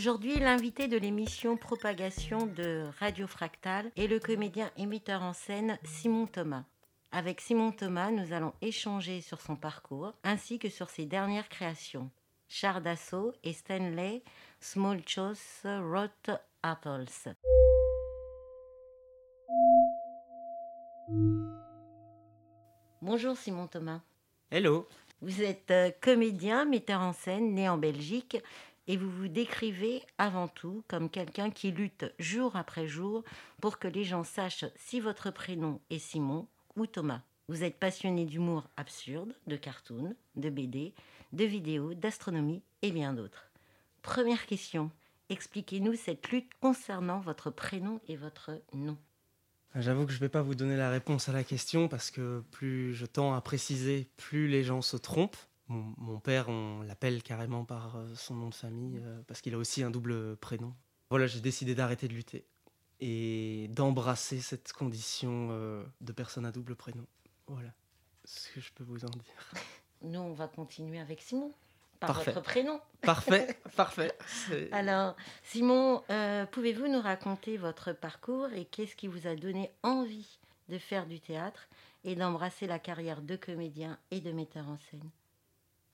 Aujourd'hui, l'invité de l'émission Propagation de Radio Fractal est le comédien et metteur en scène Simon Thomas. Avec Simon Thomas, nous allons échanger sur son parcours ainsi que sur ses dernières créations. Char d'assaut et Stanley Small Chose Rot Apples. Bonjour Simon Thomas. Hello. Vous êtes euh, comédien, metteur en scène, né en Belgique, et vous vous décrivez avant tout comme quelqu'un qui lutte jour après jour pour que les gens sachent si votre prénom est Simon ou Thomas. Vous êtes passionné d'humour absurde, de cartoon, de BD, de vidéos, d'astronomie et bien d'autres. Première question, expliquez-nous cette lutte concernant votre prénom et votre nom. J'avoue que je ne vais pas vous donner la réponse à la question parce que plus je tends à préciser, plus les gens se trompent. Mon, père, on l'appelle carrément par euh, son nom de famille euh, parce qu'il a aussi un double prénom. Voilà, j'ai décidé d'arrêter de lutter et d'embrasser cette condition euh, de personne à double prénom. Voilà ce que je peux vous en dire. Nous, on va continuer avec Simon par votre prénom. Parfait, parfait. Alors, Simon, euh, pouvez-vous nous raconter votre parcours et qu'est-ce qui vous a donné envie de faire du théâtre et d'embrasser la carrière de comédien et de metteur en scène?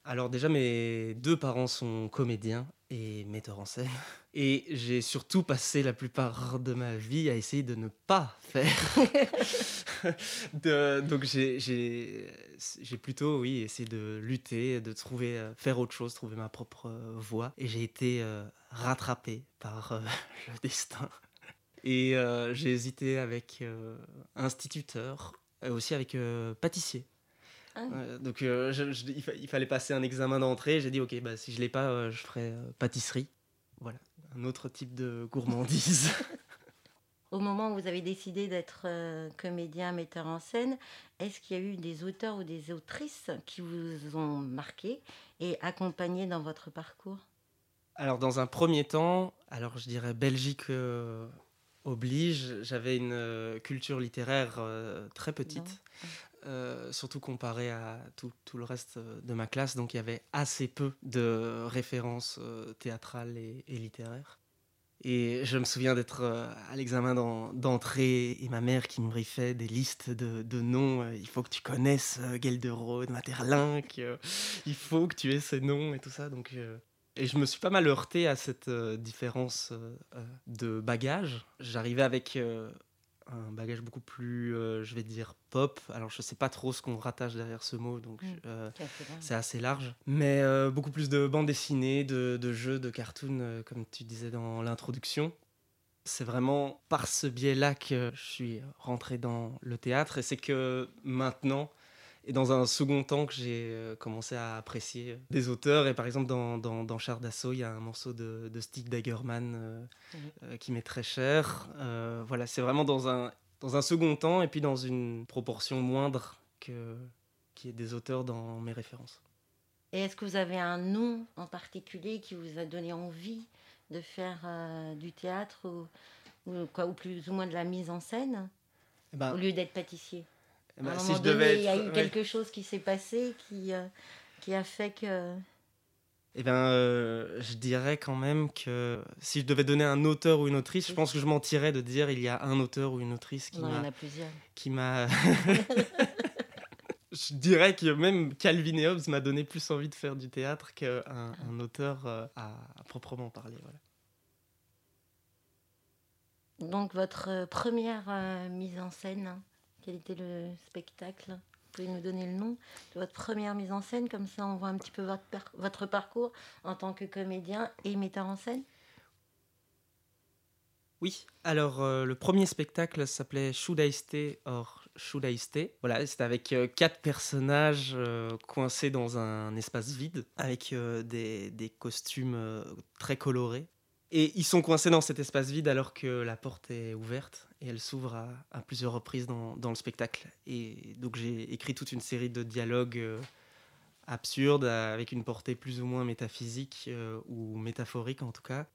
Alors déjà, mes deux parents sont comédiens et metteurs en scène. Et j'ai surtout passé la plupart de ma vie à essayer de ne pas faire. donc j'ai plutôt, oui, essayé de lutter, de trouver, euh, faire autre chose, trouver ma propre euh, voie. Et j'ai été euh, rattrapé par le destin. Et j'ai hésité avec instituteur, aussi avec pâtissier. Ah. donc euh, il, fallait passer un examen d'entrée. J'ai dit ok, bah, si je l'ai pas, euh, je ferai euh, pâtisserie. Voilà, un autre type de gourmandise. Au moment où vous avez décidé d'être comédien, metteur en scène, est-ce qu'il y a eu des auteurs ou des autrices qui vous ont marqué et accompagné dans votre parcours? Alors dans un premier temps, alors je dirais Belgique oblige, j'avais une culture littéraire très petite. Euh, surtout comparé à tout, le reste de ma classe. Donc il y avait assez peu de références euh, théâtrales et, littéraires. Et je me souviens d'être euh, à l'examen d'entrée et ma mère qui me briefait des listes de, noms. il faut que tu connaisses Gelderode, Materlinck, il faut que tu aies ces noms et tout ça. Donc, et je me suis pas mal heurté à cette différence de bagage. J'arrivais avec un bagage beaucoup plus, euh, je vais dire, pop. Alors, je sais pas trop ce qu'on rattache derrière ce mot, donc mm. euh, c'est assez large. Mais euh, beaucoup plus de bandes dessinées, de, de jeux, de cartoons, comme tu disais dans l'introduction. C'est vraiment par ce biais-là que je suis rentré dans le théâtre. Et c'est que maintenant, et dans un second temps que j'ai euh, commencé à apprécier des auteurs. Et par exemple, dans, dans, Char d'assaut, il y a un morceau de, de Stig Dagerman euh, euh, qui m'est très cher. voilà, c'est vraiment dans un, dans un second temps et puis dans une proportion moindre que qui est des auteurs dans mes références. Et est-ce que vous avez un nom en particulier qui vous a donné envie de faire du théâtre ou, ou, quoi, ou plus ou moins de la mise en scène? Eh ben, au lieu d'être pâtissier eh ben, si je devais il y a eu quelque chose qui s'est passé qui, euh, qui a fait que. Eh bien, euh, je dirais quand même que si je devais donner un auteur ou une autrice, je pense que je mentirais de dire il y a un auteur ou une autrice qui m'a. Qui m'a. je dirais que même Calvin et Hobbes m'a donné plus envie de faire du théâtre qu'un un auteur euh, à, proprement parler. Voilà. Donc, votre première mise en scène quel était le spectacle Vous pouvez nous donner le nom de votre première mise en scène? Comme ça, on voit un petit peu votre, votre parcours en tant que comédien et metteur en scène. Oui, alors euh, le premier spectacle s'appelait Stay or Stay? Voilà, c'était avec euh, quatre personnages euh, coincés dans un espace vide, avec des, des, costumes très colorés. Et ils sont coincés dans cet espace vide alors que la porte est ouverte et elle s'ouvre à, plusieurs reprises dans, dans, le spectacle. Et donc j'ai écrit toute une série de dialogues euh, absurdes avec une portée plus ou moins métaphysique euh, ou métaphorique en tout cas.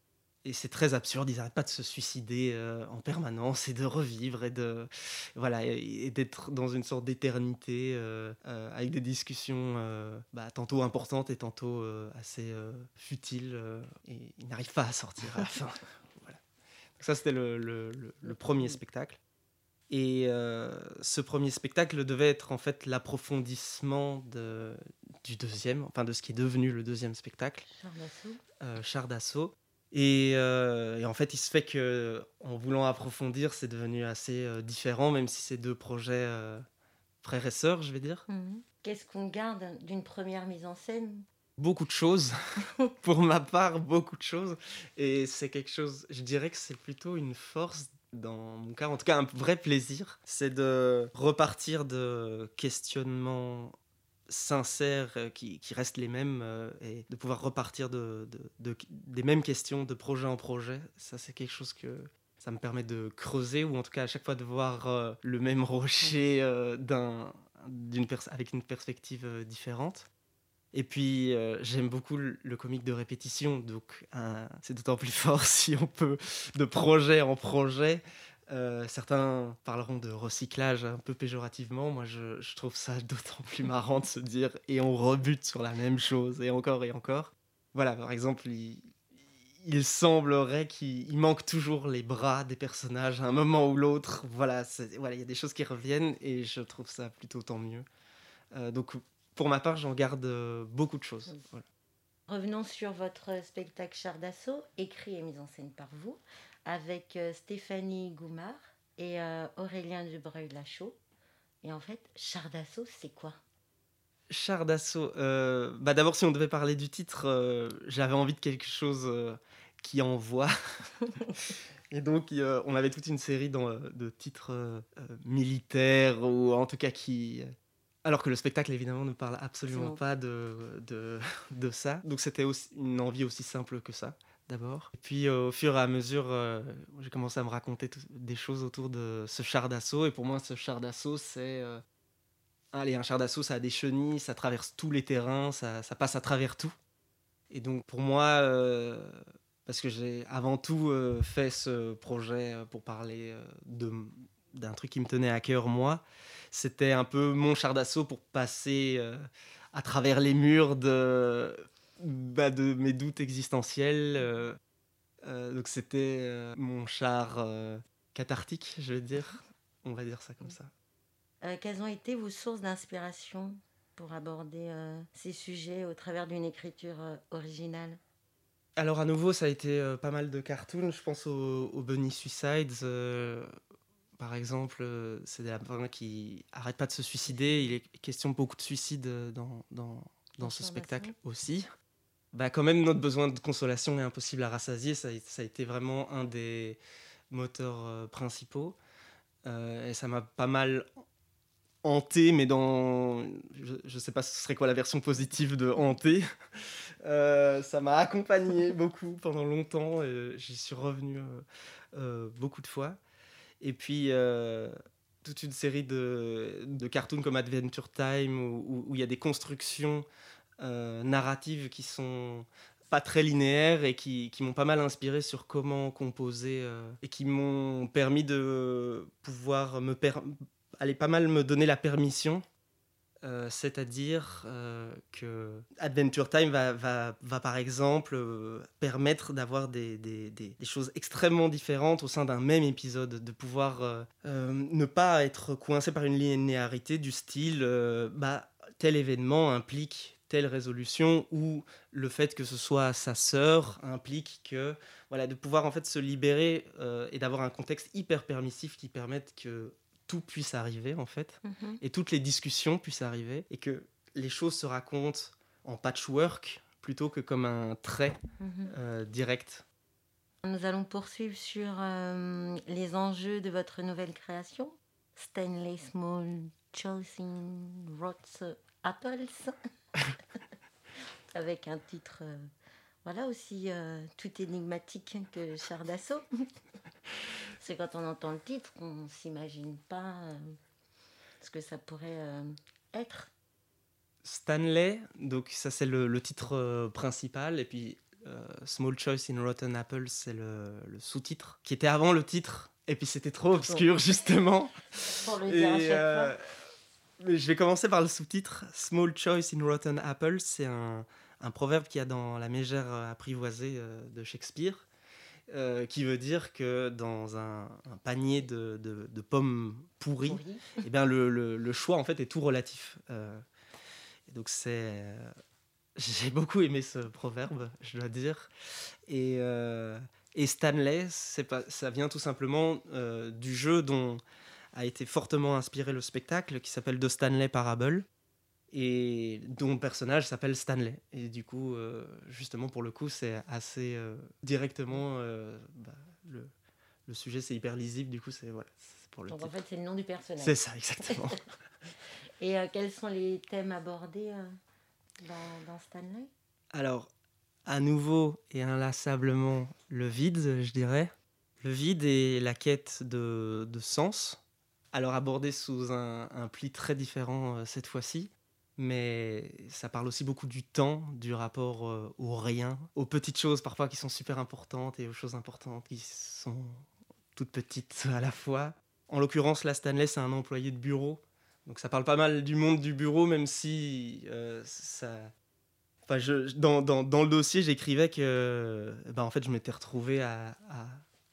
Et c'est très absurde, ils n'arrêtent pas de se suicider euh, en permanence et de revivre et de voilà et, d'être dans une sorte d'éternité euh, euh, avec des discussions bah, tantôt importantes et tantôt assez futiles et ils n'arrivent pas à sortir à la fin. voilà. ça c'était le, le, le, premier spectacle. Et ce premier spectacle devait être en fait l'approfondissement de, du deuxième, enfin de ce qui est devenu le deuxième spectacle, Char d'assaut. Euh, et, en fait, il se fait que, en voulant approfondir, c'est devenu assez euh, différent, même si c'est deux projets euh, frères et sœurs, je vais dire. Mhm. Qu'est-ce qu'on garde d'une première mise en scène? Beaucoup de choses. Pour ma part, beaucoup de choses. Et c'est quelque chose, je dirais que c'est plutôt une force dans mon cas, en tout cas un vrai plaisir, c'est de repartir de questionnements sincères euh, qui, qui, restent les mêmes euh, et de pouvoir repartir de, de, des mêmes questions de projet en projet, ça c'est quelque chose que ça me permet de creuser ou en tout cas à chaque fois de voir euh, le même rocher d'un, d'une avec une perspective différente. Et puis j'aime beaucoup le, comique de répétition, donc c'est d'autant plus fort si on peut de projet en projet euh, certains parleront de recyclage un peu péjorativement. Moi, je, trouve ça d'autant plus marrant de se dire et on rebute sur la même chose et encore et encore. Voilà, par exemple, il, semblerait qu'il manque toujours les bras des personnages à un moment ou l'autre. Voilà, voilà, il y a des choses qui reviennent et je trouve ça plutôt tant mieux. Euh, donc, pour ma part, j'en garde euh, beaucoup de choses. Revenons sur votre spectacle Char d'assaut, écrit et mis en scène par vous avec euh, Stéphanie Goumard et euh, Aurélien Dubreuil-Lachaud. Et en fait, char d'assaut, c'est quoi? Char d'assaut, euh, bah d'abord, si on devait parler du titre, j'avais envie de quelque chose qui envoie. Et donc, on avait toute une série de titres militaires, ou en tout cas qui. Alors que le spectacle, évidemment, ne parle absolument pas de, de, de, ça. Donc, c'était une envie aussi simple que ça Et puis euh, au fur et à mesure, euh, j'ai commencé à me raconter des choses autour de ce char d'assaut. Et pour moi, ce char d'assaut, c'est... Euh, allez, un char d'assaut, ça a des chenilles, ça traverse tous les terrains, ça, passe à travers tout. Et donc pour moi, parce que j'ai avant tout fait ce projet pour parler d'un truc qui me tenait à cœur moi, c'était un peu mon char d'assaut pour passer à travers les murs de bah, de mes doutes existentiels. Euh, euh, donc c'était euh, mon char cathartique, je veux dire. On va dire ça comme ça. quelles ont été vos sources d'inspiration pour aborder ces sujets au travers d'une écriture originale? Alors à nouveau, ça a été pas mal de cartoons. Je pense aux, Bunny Suicides. par exemple, c'est des lapins qui arrêtent pas de se suicider. Il est question de beaucoup de suicides dans, dans, dans ce spectacle aussi bah, quand même, notre besoin de consolation est impossible à rassasier. Ça, a été vraiment un des moteurs euh, principaux. Euh, et ça m'a pas mal hanté, mais dans. Je ne sais pas ce serait quoi la version positive de hanté. Euh, ça m'a accompagné beaucoup pendant longtemps. J'y suis revenu beaucoup de fois. Et puis toute une série de, de, cartoons comme Adventure Time où il y a des constructions narratives qui sont pas très linéaires et qui, m'ont pas mal inspiré sur comment composer euh, et qui m'ont permis de pouvoir me aller pas mal me donner la permission euh, c'est-à-dire que Adventure Time va, par exemple permettre d'avoir des, choses extrêmement différentes au sein d'un même épisode, de pouvoir ne pas être coincé par une linéarité du style bah, tel événement implique telle résolution ou le fait que ce soit sa sœur implique que voilà de pouvoir en fait se libérer euh, et d'avoir un contexte hyper permissif qui permette que tout puisse arriver en fait mhm. et toutes les discussions puissent arriver et que les choses se racontent en patchwork plutôt que comme un trait mhm. euh, direct. Nous allons poursuivre sur euh, les enjeux de votre nouvelle création, Stanley Small Choosing Rots Apples. Avec un titre, euh, voilà aussi euh, tout énigmatique que Char d'assaut. C'est quand on entend le titre qu'on s'imagine pas euh, ce que ça pourrait être. Stanley, donc ça c'est le, titre principal, et puis Small Choice in Rotten Apple, c'est le, le sous-titre, qui était avant le titre. Et puis c'était trop obscur, justement. Pour le dire à chaque fois. Je vais commencer par le sous-titre. Small Choice in Rotten Apple, c'est un, un proverbe qu'il y a dans La mégère apprivoisée de Shakespeare. Euh, qui veut dire que dans un, panier de, de, pommes pourries, eh bien le, le, choix en fait est tout relatif. Euh, donc c'est, euh, j'ai beaucoup aimé ce proverbe, je dois dire. Et, et Stanley, c'est pas, ça vient tout simplement du jeu dont a été fortement inspiré le spectacle, qui s'appelle The Stanley Parable et dont le personnage s'appelle Stanley. Et du coup, euh, justement, pour le coup, c'est assez euh, directement. Euh, bah, le, le, sujet, c'est hyper lisible, du coup, c'est voilà, pour le Donc en fait, c'est le nom du personnage. C'est ça, exactement. et quels sont les thèmes abordés dans, dans, Stanley? Alors, à nouveau et inlassablement, le vide, je dirais. Le vide et la quête de, de sens. Alors abordé sous un, pli très différent cette fois-ci mais ça parle aussi beaucoup du temps, du rapport euh, au rien, aux petites choses parfois qui sont super importantes et aux choses importantes qui sont toutes petites à la fois. En l'occurrence, la Stanley, c'est un employé de bureau, donc ça parle pas mal du monde du bureau, même si euh, ça... Enfin, dans, dans, dans, le dossier, j'écrivais que ben, en fait, je m'étais retrouvé à,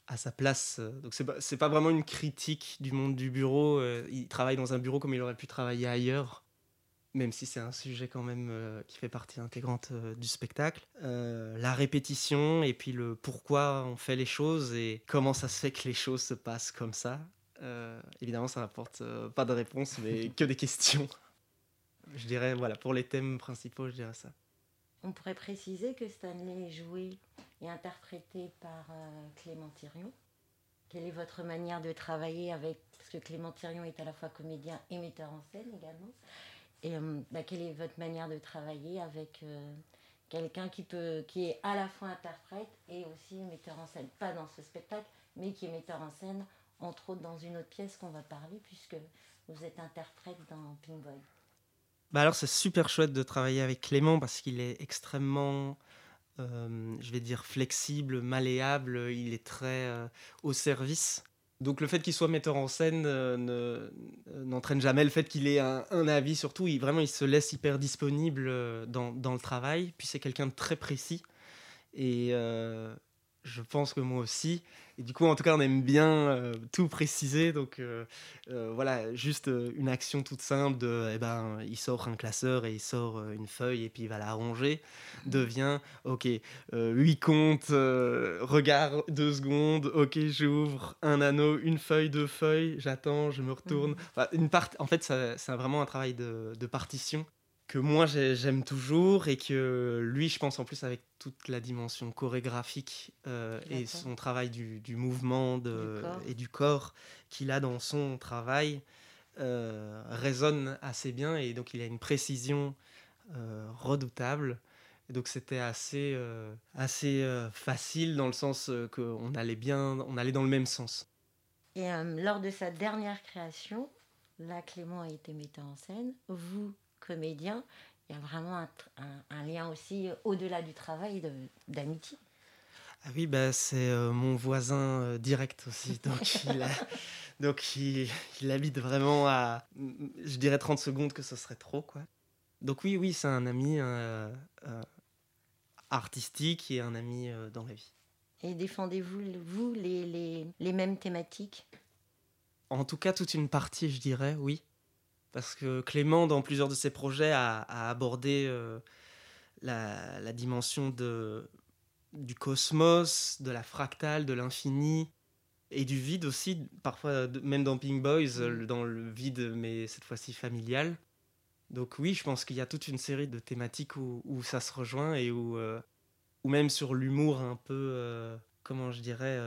à, sa place. Donc, c'est pas, pas vraiment une critique du monde du bureau. Euh, il travaille dans un bureau comme il aurait pu travailler ailleurs même si c'est un sujet quand même euh, qui fait partie intégrante euh, du spectacle. Euh, la répétition et puis le pourquoi on fait les choses et comment ça se fait que les choses se passent comme ça. évidemment, ça n'apporte pas de réponse, mais que des questions. Je dirais, voilà, pour les thèmes principaux, je dirais ça. On pourrait préciser que Stanley est joué et interprété par Clément Thirion. Quelle est votre manière de travailler avec, parce que Clément Thirion est à la fois comédien et metteur en scène également, et euh, bah, quelle est votre manière de travailler avec euh, quelqu'un qui, qui est à la fois interprète et aussi metteur en scène? Pas dans ce spectacle, mais qui est metteur en scène, entre autres dans une autre pièce qu'on va parler, puisque vous êtes interprète dans Pink Boy. Bah alors c'est super chouette de travailler avec Clément parce qu'il est extrêmement, euh, je vais dire, flexible, malléable, il est très au service. Donc le fait qu'il soit metteur en scène euh, n'entraîne jamais le fait qu'il ait un, avis, surtout, il, vraiment il se laisse hyper disponible euh, dans, le travail, puis c'est quelqu'un de très précis. Euh, je pense que moi aussi. Et du coup, en tout cas, on aime bien euh, tout préciser. Donc, euh, euh, voilà, juste une action toute simple de, eh ben, il sort un classeur et il sort une feuille et puis il va la ranger, devient, ok, huit comptes, regard deux secondes, ok, j'ouvre un anneau, une feuille, deux feuilles, j'attends, je me retourne. Mmh. une part, en fait, c'est vraiment un travail de, de partition que moi j'aime toujours et que lui, je pense en plus avec toute la dimension chorégraphique euh, et son travail du, du mouvement de, et du corps qu'il a dans son travail euh, résonne assez bien et donc il a une précision euh, redoutable. Et donc c'était assez, assez facile dans le sens qu'on allait bien, on allait dans le même sens. Et lors de sa dernière création, là Clément a été metteur en scène, vous comédien, il y a vraiment un, lien aussi au-delà du travail d'amitié. Ah oui, bah, c'est euh, mon voisin euh, direct aussi. Donc, il, donc il, il, habite vraiment à, je dirais 30 secondes que ce serait trop. quoi. Donc oui, oui, c'est un ami euh, artistique et un ami dans la vie. Et défendez-vous, vous, les, les, les mêmes thématiques? En tout cas, toute une partie, je dirais, oui. Parce que Clément, dans plusieurs de ses projets, a, abordé euh, la, dimension de, du cosmos, de la fractale, de l'infini et du vide aussi, parfois même dans Pink Boys, mm. dans le vide, mais cette fois-ci familial. Donc oui, je pense qu'il y a toute une série de thématiques où, ça se rejoint et où, euh, ou même sur l'humour un peu, euh, comment je dirais,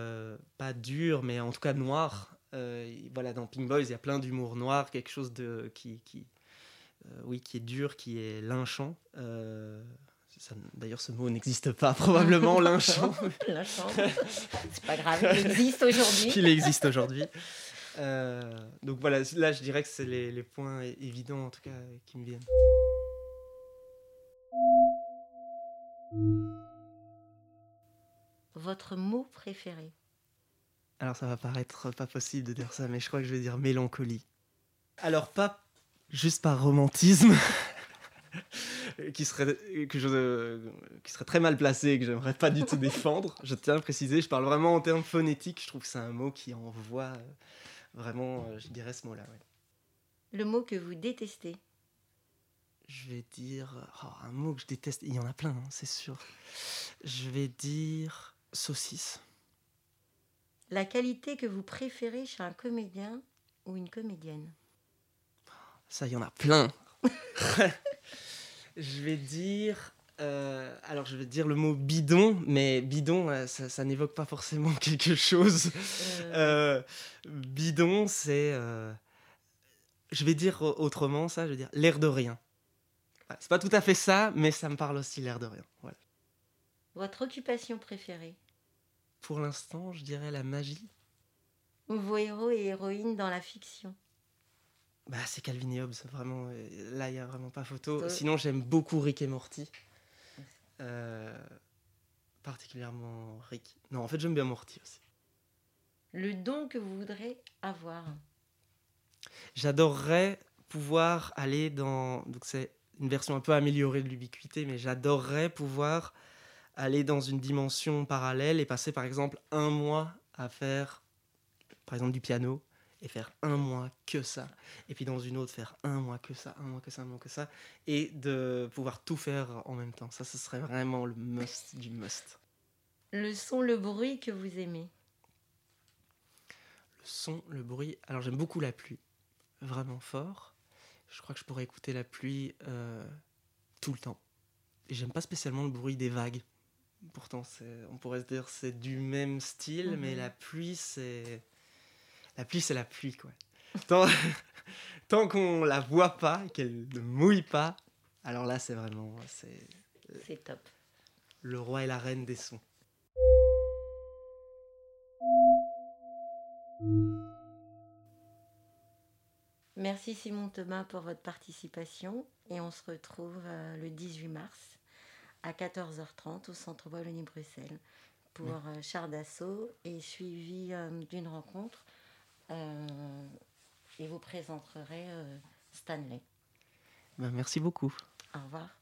pas dur, mais en tout cas noir, voilà, dans Pink Boys, il y a plein d'humour noir, quelque chose de, qui, qui, euh, oui, qui est dur, qui est lynchant. Euh, d'ailleurs, ce mot n'existe pas, probablement, lynchant. lynchant. C'est pas grave, il existe aujourd'hui. il existe aujourd'hui. donc voilà, là, je dirais que c'est les, les, points évidents, en tout cas, qui me viennent. votre mot préféré Alors ça va paraître pas possible de dire ça, mais je crois que je vais dire mélancolie. Alors pas juste par romantisme, qui serait, que je, qui serait très mal placé et que j'aimerais pas du tout défendre. Je tiens à préciser, je parle vraiment en termes phonétiques. Je trouve que c'est un mot qui envoie euh, vraiment, euh, je dirais ce mot-là. Le mot que vous détestez Je vais dire. Oh, un mot que je déteste. Il y en a plein, hein, c'est sûr. Je vais dire saucisse. La qualité que vous préférez chez un comédien ou une comédienne? Ça, il y en a plein. je vais dire. Euh, alors, je vais dire le mot bidon, mais bidon, euh, ça, n'évoque pas forcément quelque chose. Euh. bidon, c'est. je vais dire autrement ça, je vais dire l'air de rien. c'est pas tout à fait ça, mais ça me parle aussi l'air de rien. Voilà. Votre occupation préférée? Pour l'instant, je dirais la magie. Vos héros et héroïnes dans la fiction bah, c'est Calvin et Hobbes, vraiment. Là, il n'y a vraiment pas photo. Sinon, j'aime beaucoup Rick et Morty. Euh, particulièrement Rick. Non, en fait, j'aime bien Morty aussi. Le don que vous voudrez avoir J'adorerais pouvoir aller dans. Donc, c'est une version un peu améliorée de l'ubiquité, mais j'adorerais pouvoir aller dans une dimension parallèle et passer, par exemple, un mois à faire, par exemple, du piano et faire un mois que ça. Et puis dans une autre, faire un mois que ça, un mois que ça, un mois que ça. Et de pouvoir tout faire en même temps. Ça, ce serait vraiment le must du must. Le son, le bruit que vous aimez Le son, le bruit. Alors j'aime beaucoup la pluie. Vraiment fort. Je crois que je pourrais écouter la pluie euh, tout le temps. Et j'aime pas spécialement le bruit des vagues. Pourtant, on pourrait se dire c'est du même style, mais mhm. la pluie, c'est la pluie, c'est la pluie, quoi. Tant, tant qu'on la voit pas, qu'elle ne mouille pas, alors là, c'est vraiment. C'est top. Le roi et la reine des sons. Merci Simon Thomas pour votre participation et on se retrouve euh, le 18 mars à 14h30 au Centre Wallonie-Bruxelles pour euh, char d'assaut et suivi euh, d'une rencontre euh, et vous présenterez Stanley. Ben, merci beaucoup. Au revoir.